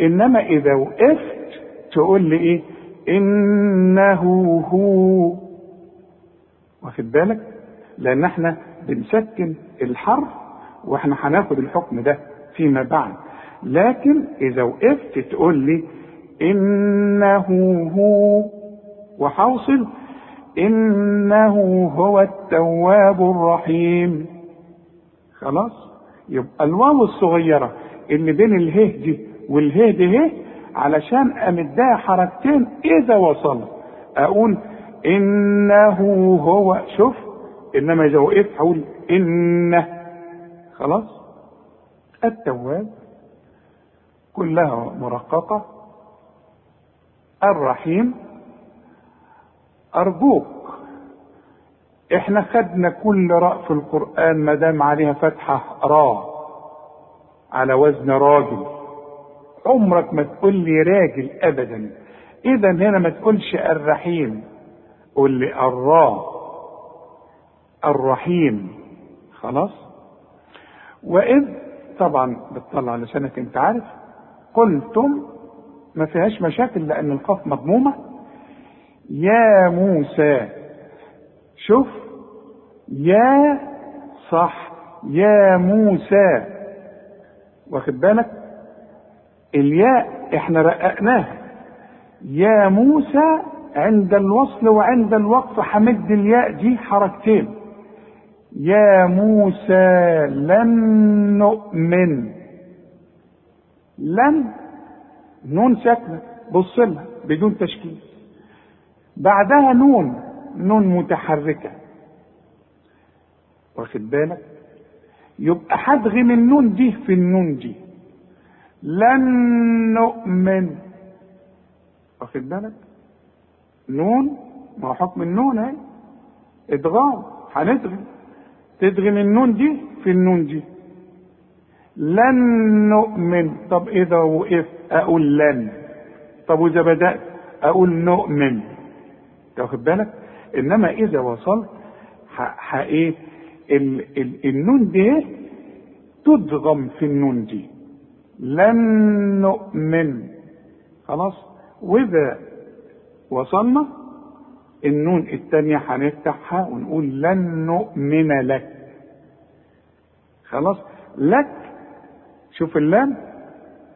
إنما إذا وقفت تقول لي إيه؟ إنه هو. واخد بالك؟ لأن إحنا بنسكن الحرف وإحنا هناخد الحكم ده فيما بعد. لكن إذا وقفت تقول لي إنه هو وحوصل إنه هو التواب الرحيم. خلاص؟ يبقى الواو الصغيرة اللي بين اله دي واله دي هي علشان امدها حركتين إذا وصلت. أقول إنه هو شوف إنما إذا وقفت هقول إنه. خلاص؟ التواب كلها مرققة. الرحيم أرجوك. إحنا خدنا كل راء في القرآن ما دام عليها فتحة را. على وزن راجل. عمرك ما تقول لي راجل أبدا. إذا هنا ما تقولش الرحيم. قول لي الراء الرحيم. خلاص؟ وإذ طبعا بتطلع لسانك أنت عارف قلتم ما فيهاش مشاكل لأن القاف مضمومة. يا موسى شوف يا صح يا موسى. واخد بالك؟ الياء إحنا رققناها. يا موسى عند الوصل وعند الوقف حمد الياء دي حركتين. يا موسى لن نؤمن. لن نون ساكنة بص لها بدون تشكيل. بعدها نون نون متحركة. واخد بالك؟ يبقى هدغم النون دي في النون دي لن نؤمن. واخد بالك؟ نون ما هو حكم النون اهي إدغام. هندغم تدغم النون دي في النون دي. لن نؤمن. طب إذا وقف أقول لن. طب وإذا بدأت أقول نؤمن. واخد بالك؟ إنما إذا وصلت ح إيه؟ ال ال النون دي تدغم في النون دي. لن نؤمن. خلاص؟ وإذا وصلنا النون التانية هنفتحها ونقول لن نؤمن لك. خلاص؟ لك شوف اللام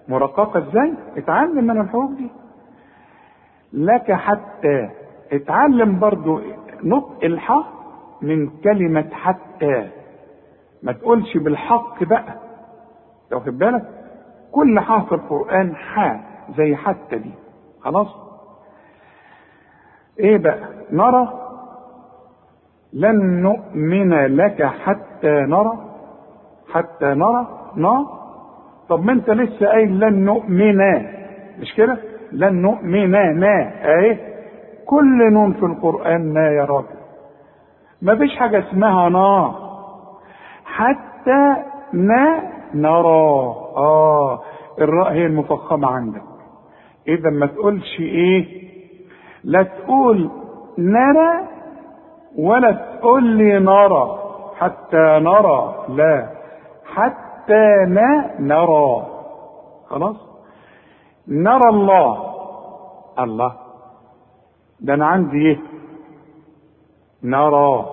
مرققة إزاي؟ اتعلم من الحروف دي. لك حتى اتعلم برضو نطق الحاء من كلمة حتى. ما تقولش بالحق بقى. واخد بالك؟ كل حاء في القرآن حاء زي حتى دي. خلاص؟ إيه بقى؟ نرى. لن نؤمن لك حتى نرى. حتى نرى نا طب ما انت لسه قايل لن نؤمن. مش كده؟ لن نؤمن. نا اهي. كل نون في القرآن نا يا راجل ما فيش حاجة اسمها نا. حتى نا نرى. آه. الراء هي المفخمة عندك. إذا ما تقولش إيه؟ لا تقول نرى ولا تقول لي نرى. حتى نرى. لا. حتى لا نرى. خلاص؟ نرى الله. الله. ده أنا عندي إيه؟ نرى.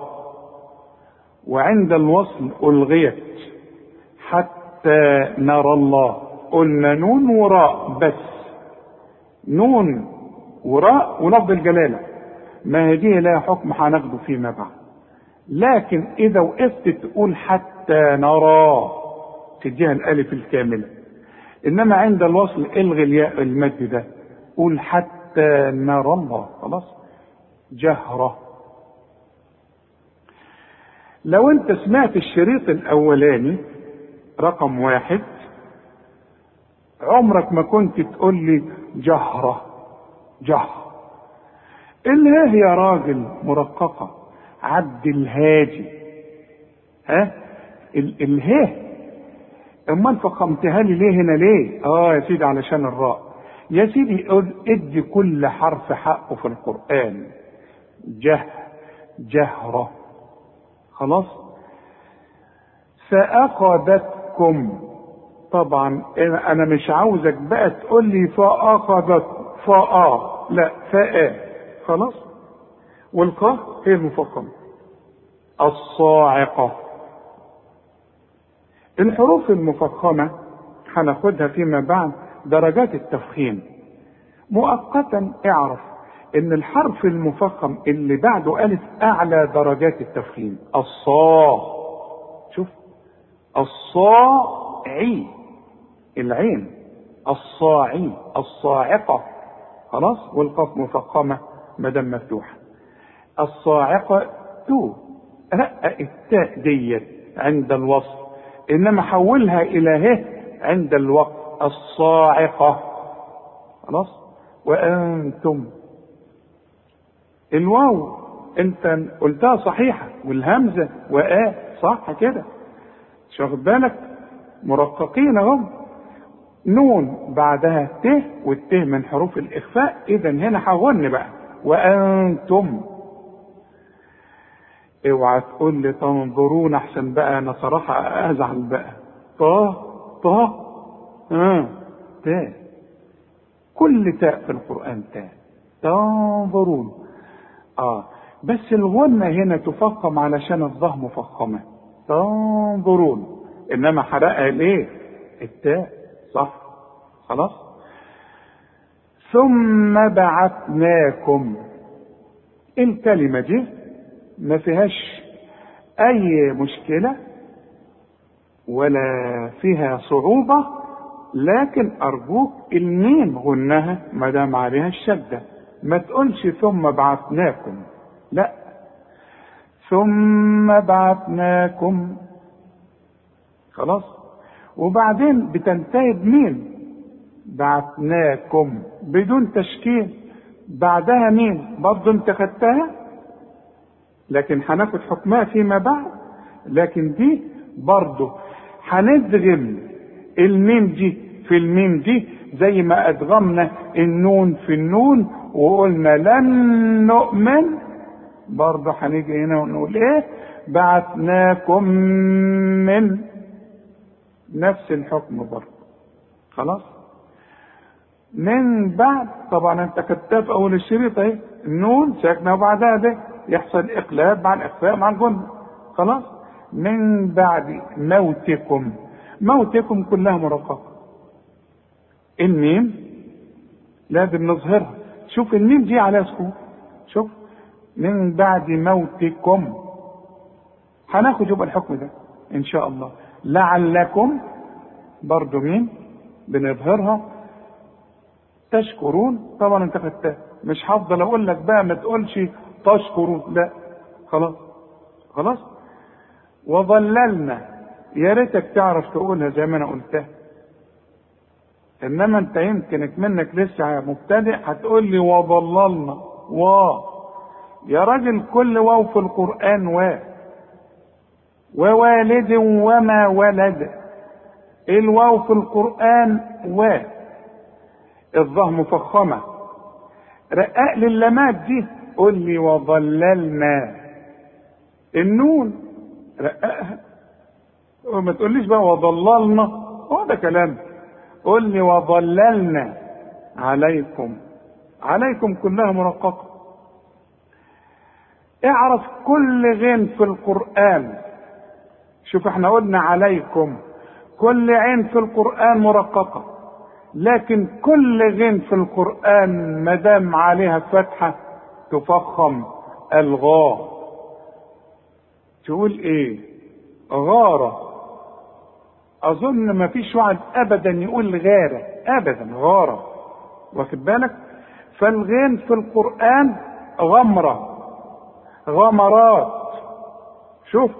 وعند الوصل ألغيت. حتى نرى الله. قلنا نون وراء بس. نون وراء ولفظ الجلالة. ما هي دي لها حكم هناخده فيما بعد. لكن إذا وقفت تقول حتى نرى تديها الألف الكاملة. إنما عند الوصل إلغي الياء المد ده. قول حتى نرى الله. خلاص. جهرة. لو أنت سمعت الشريط الأولاني رقم واحد عمرك ما كنت تقول لي جهرة. جهر. هي يا راجل مرققة. عبد الهادي. ها؟ الهيه امال فخمتها لي ليه هنا ليه؟ آه يا سيدي علشان الراء. يا سيدي ادي كل حرف حقه في القرآن. جه جهرة. خلاص؟ فأخذتكم. طبعا أنا مش عاوزك بقى تقول لي فاخذت فأ لا فاء خلاص؟ والقاف هي المفخمه الصاعقة. الحروف المفخمة هناخدها فيما بعد درجات التفخيم. مؤقتا اعرف إن الحرف المفخم اللي بعده ألف أعلى درجات التفخيم. الصا شوف. الصاعي. العين. الصاعي. الصاعقة. خلاص؟ والقاف مفخمة مدام مفتوحة. الصاعقة تو. رقق التاء ديت عند الوصل إنما حولها إلى ه عند الوقت الصاعقة خلاص؟ وأنتم. الواو. أنت قلتها صحيحة. والهمزة وآ. صح كده. مش واخد بالك؟ مرققين اهم نون بعدها ت والت من حروف الإخفاء. اذا هنا هغن بقى. وأنتم. اوعى تقول لي تنظرون احسن بقى أنا صراحة ازعل بقى. طه طه؟ آه تاء كل تاء في القرآن تاء تنظرون. آه بس الغنة هنا تفخم علشان الظه مفخمة تنظرون. إنما حرقها ليه؟ التاء. صح. خلاص. ثم بعثناكم. الكلمة دي ما فيهاش أي مشكلة ولا فيها صعوبة لكن أرجوك الميم غنها ما دام عليها الشدة. ما تقولش ثم بعثناكم. لا. ثم بعثناكم. خلاص. وبعدين بتنتهي بمين؟ بعثناكم. بدون تشكيل. بعدها مين؟ برضه انت خدتها؟ لكن هناخد حكمها فيما بعد. لكن دي برضه هندغم الميم دي في الميم دي زي ما أدغمنا النون في النون وقلنا لن نؤمن. برضه هنيجي هنا ونقول إيه؟ بعثناكم من نفس الحكم برضه. خلاص؟ من بعد طبعا أنت كتاب أول الشريط اهي النون ساكنه وبعدها ده. يحصل إقلاب مع الاخفاء مع الجن خلاص؟ من بعد موتكم. موتكم كلها مرققة. الميم لازم نظهرها شوف الميم دي على سكون شوف. من بعد موتكم. هناخد يبقى الحكم ده إن شاء الله. لعلكم برضو مين؟ بنظهرها. تشكرون. طبعا أنت خدتها مش هفضل أقول لك بقى ما تقولش تشكرون لا. خلاص. خلاص؟ وظللنا. يا ريتك تعرف تقولها زي ما أنا قلتها. إنما أنت يمكن منك لسه مبتدئ هتقول لي وظللنا. و يا راجل كل واو في القرآن و ووالد وما ولد. الواو في القرآن و الظه مفخمه رقاق للمات دي. قول لي وظللنا. النون رققها. وما تقوليش بقى وضللنا هو ده كلام. قول لي وضللنا عليكم. عليكم كلها مرققة اعرف كل غين في القرآن. شوف إحنا قلنا عليكم. كل عين في القرآن مرققة لكن كل غين في القرآن مدام عليها فتحة تفخم الغاء. تقول إيه؟ غارة. أظن ما فيش واحد ابدا يقول غارة. ابدا غارة. واخد بالك؟ فالغين في القرآن غمرة. غمرات. شوف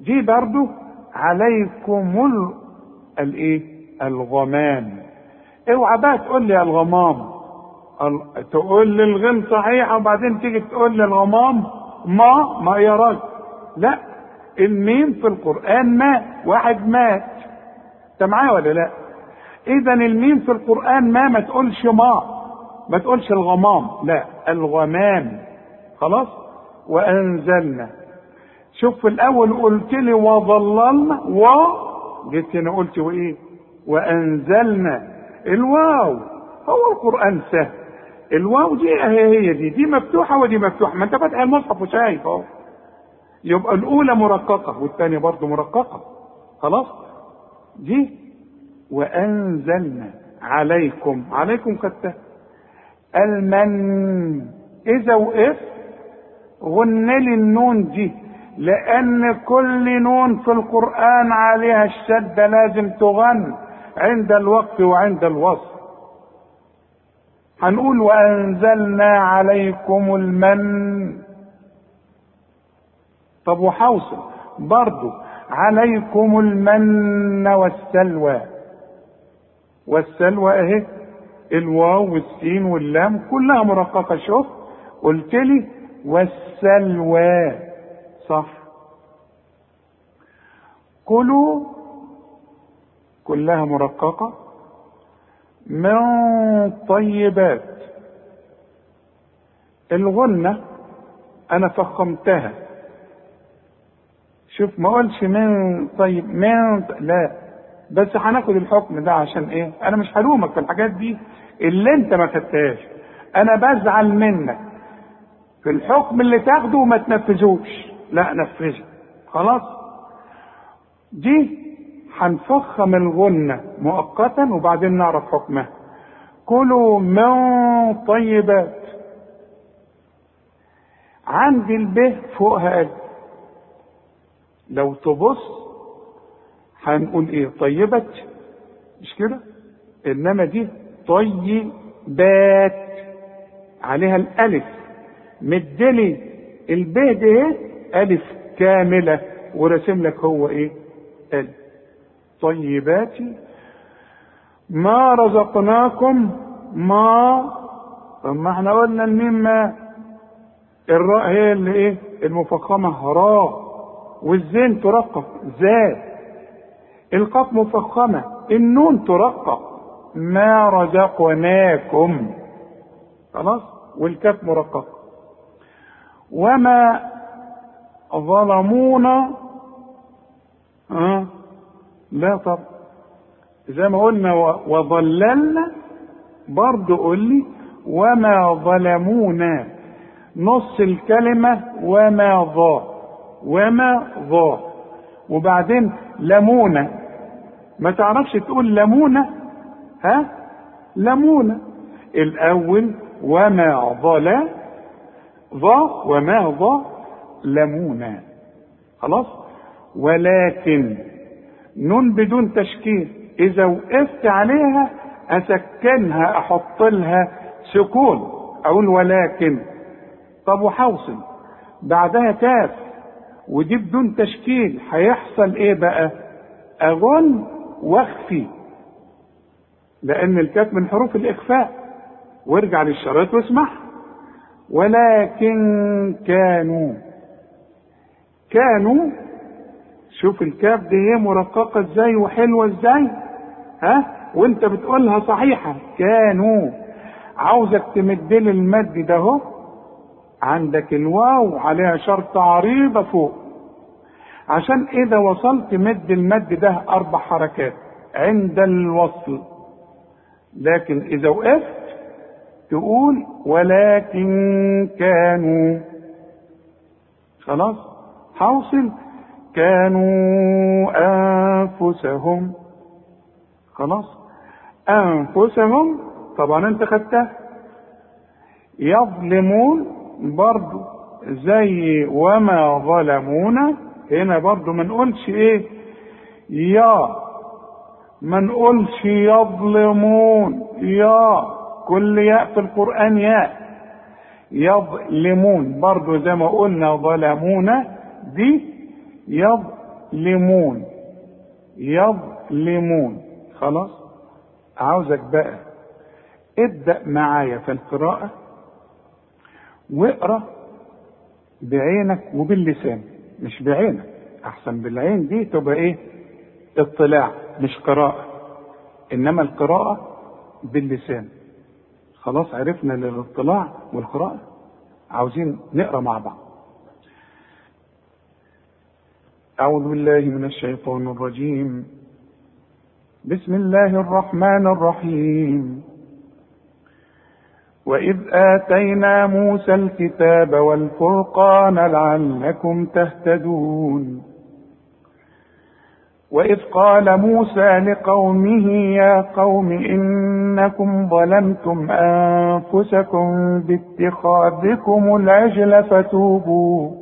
دي برضو عليكم ال... الايه الغمام. اوعى بقى تقول لي الغمام. ال... تقول لي الغين صحيح وبعدين تيجي تقول لي الغمام ما ما يا راجل. لا الميم في القرآن مات واحد مات. انت معايا ولا لا؟ اذا الميم في القرآن ما ما تقولش ما ما تقولش الغمام. لا الغمام. خلاص؟ وأنزلنا. شوف في الأول قلت لي وظللنا و جيت هنا قلت وإيه؟ وأنزلنا. الواو. هو القرآن سهل. الواو دي هي هي دي. دي مفتوحة ودي مفتوحة. ما انت فاتح المصحف وشايف اهو. يبقى الأولى مرققة والثانيه برضه مرققة. خلاص؟ دي. وأنزلنا عليكم. عليكم خدتها المن. إذا وقفت غن لي النون دي. لأن كل نون في القرآن عليها الشدة لازم تغن عند الوقف وعند الوصف. هنقول وأنزلنا عليكم المن. طب وحوصل؟ برضو عليكم المن والسلوى. والسلوى اهي الواو والسين واللام كلها مرققة شوف. قلت لي والسلوى. صح. كلوا كلها مرققة. من طيبات. الغنة أنا فخمتها. شوف ما قلش من طيب من لا. بس هناخد الحكم ده عشان إيه؟ أنا مش هلومك في الحاجات دي اللي أنت ما خدتهاش. أنا بزعل منك. في الحكم اللي تاخده وما تنفذوش. لا نفذه خلاص؟ دي هنفخم الغنة مؤقتا وبعدين نعرف حكمها كلوا من طيبات؟ عندي الب فوقها ألف لو تبص هنقول إيه؟ طيبة مش كده؟ إنما دي طيبات. عليها الألف. مدلي الب إيه ألف كاملة ورسم لك هو إيه؟ ألف. طيبات ما رزقناكم ما طب ما إحنا قلنا الميم ما الراء هي اللي إيه؟ المفخمة راء. والزين ترقق زاد. القاف مفخمة النون ترقق ما رزقناكم. خلاص؟ والكاف مرقق وما ظلمونا أه؟ لا طب زي ما قلنا وظللنا برضه قول لي وما ظلمونا. نص الكلمة وما ظا وما ظا. وبعدين لمونة ما تعرفش تقول لمونة ها؟ لمونة الأول وما ظلا ظا وما ظا لمونة خلاص؟ ولكن نون بدون تشكيل. إذا وقفت عليها أسكنها أحط لها سكون. أقول ولكن. طب وحوصل؟ بعدها كاف ودي بدون تشكيل. هيحصل إيه بقى؟ اغن واخفي لأن الكاف من حروف الإخفاء. وارجع للشرايط واسمع ولكن كانوا. كانوا شوف الكاف دي هي مرققة إزاي وحلوة إزاي؟ ها؟ وانت بتقولها صحيحة. كانوا عاوزك تمد لي المد ده اهو. عندك الواو عليها شرط عريضة فوق. عشان إذا وصلت مد المد ده أربع حركات عند الوصل. لكن إذا وقفت تقول ولكن كانوا. خلاص؟ حاصل؟ كانوا أنفسهم. خلاص. أنفسهم طبعا أنت خدتها. يظلمون برضو زي وما ظلمونا. هنا برضو ما نقولش إيه؟ يا. ما نقولش يظلمون. يا. كل ياء في القرآن ياء. يظلمون. برضو زي ما قلنا ظلمونا. دي يظلمون. يظلمون. خلاص؟ عاوزك بقى ابدأ معايا في القراءة واقرأ بعينك وباللسان. مش بعينك أحسن بالعين دي تبقى إيه؟ اطلاع مش قراءة. إنما القراءة باللسان. خلاص عرفنا الاطلاع والقراءة. عاوزين نقرأ مع بعض. أعوذ بالله من الشيطان الرجيم. بسم الله الرحمن الرحيم. وإذ آتينا موسى الكتاب والفرقان لعلكم تهتدون. وإذ قال موسى لقومه يا قوم إنكم ظلمتم أنفسكم باتخاذكم العجل فتوبوا.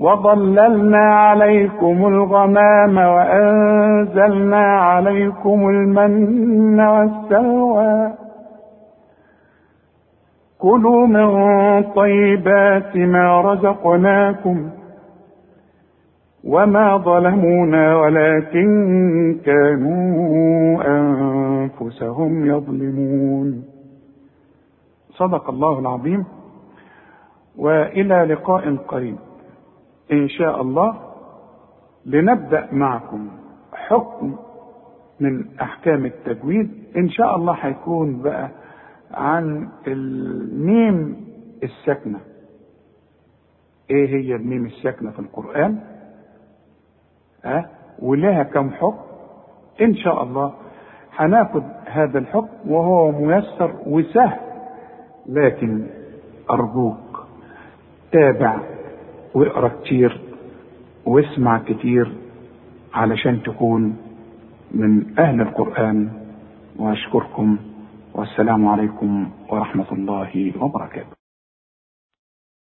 وظللنا عليكم الغمام وأنزلنا عليكم المن والسلوى. كلوا من طيبات ما رزقناكم وما ظلمونا ولكن كانوا أنفسهم يظلمون. صدق الله العظيم. وإلى لقاء قريب. إن شاء الله لنبدأ معكم حكم من أحكام التجويد. إن شاء الله هيكون بقى عن الميم الساكنة. إيه هي الميم الساكنة في القرآن؟ أه؟ ولها كم حكم؟ إن شاء الله هناخد هذا الحكم وهو ميسر وسهل لكن أرجوك تابع واقرأ كتير واسمع كتير علشان تكون من أهل القرآن. وأشكركم والسلام عليكم ورحمة الله وبركاته.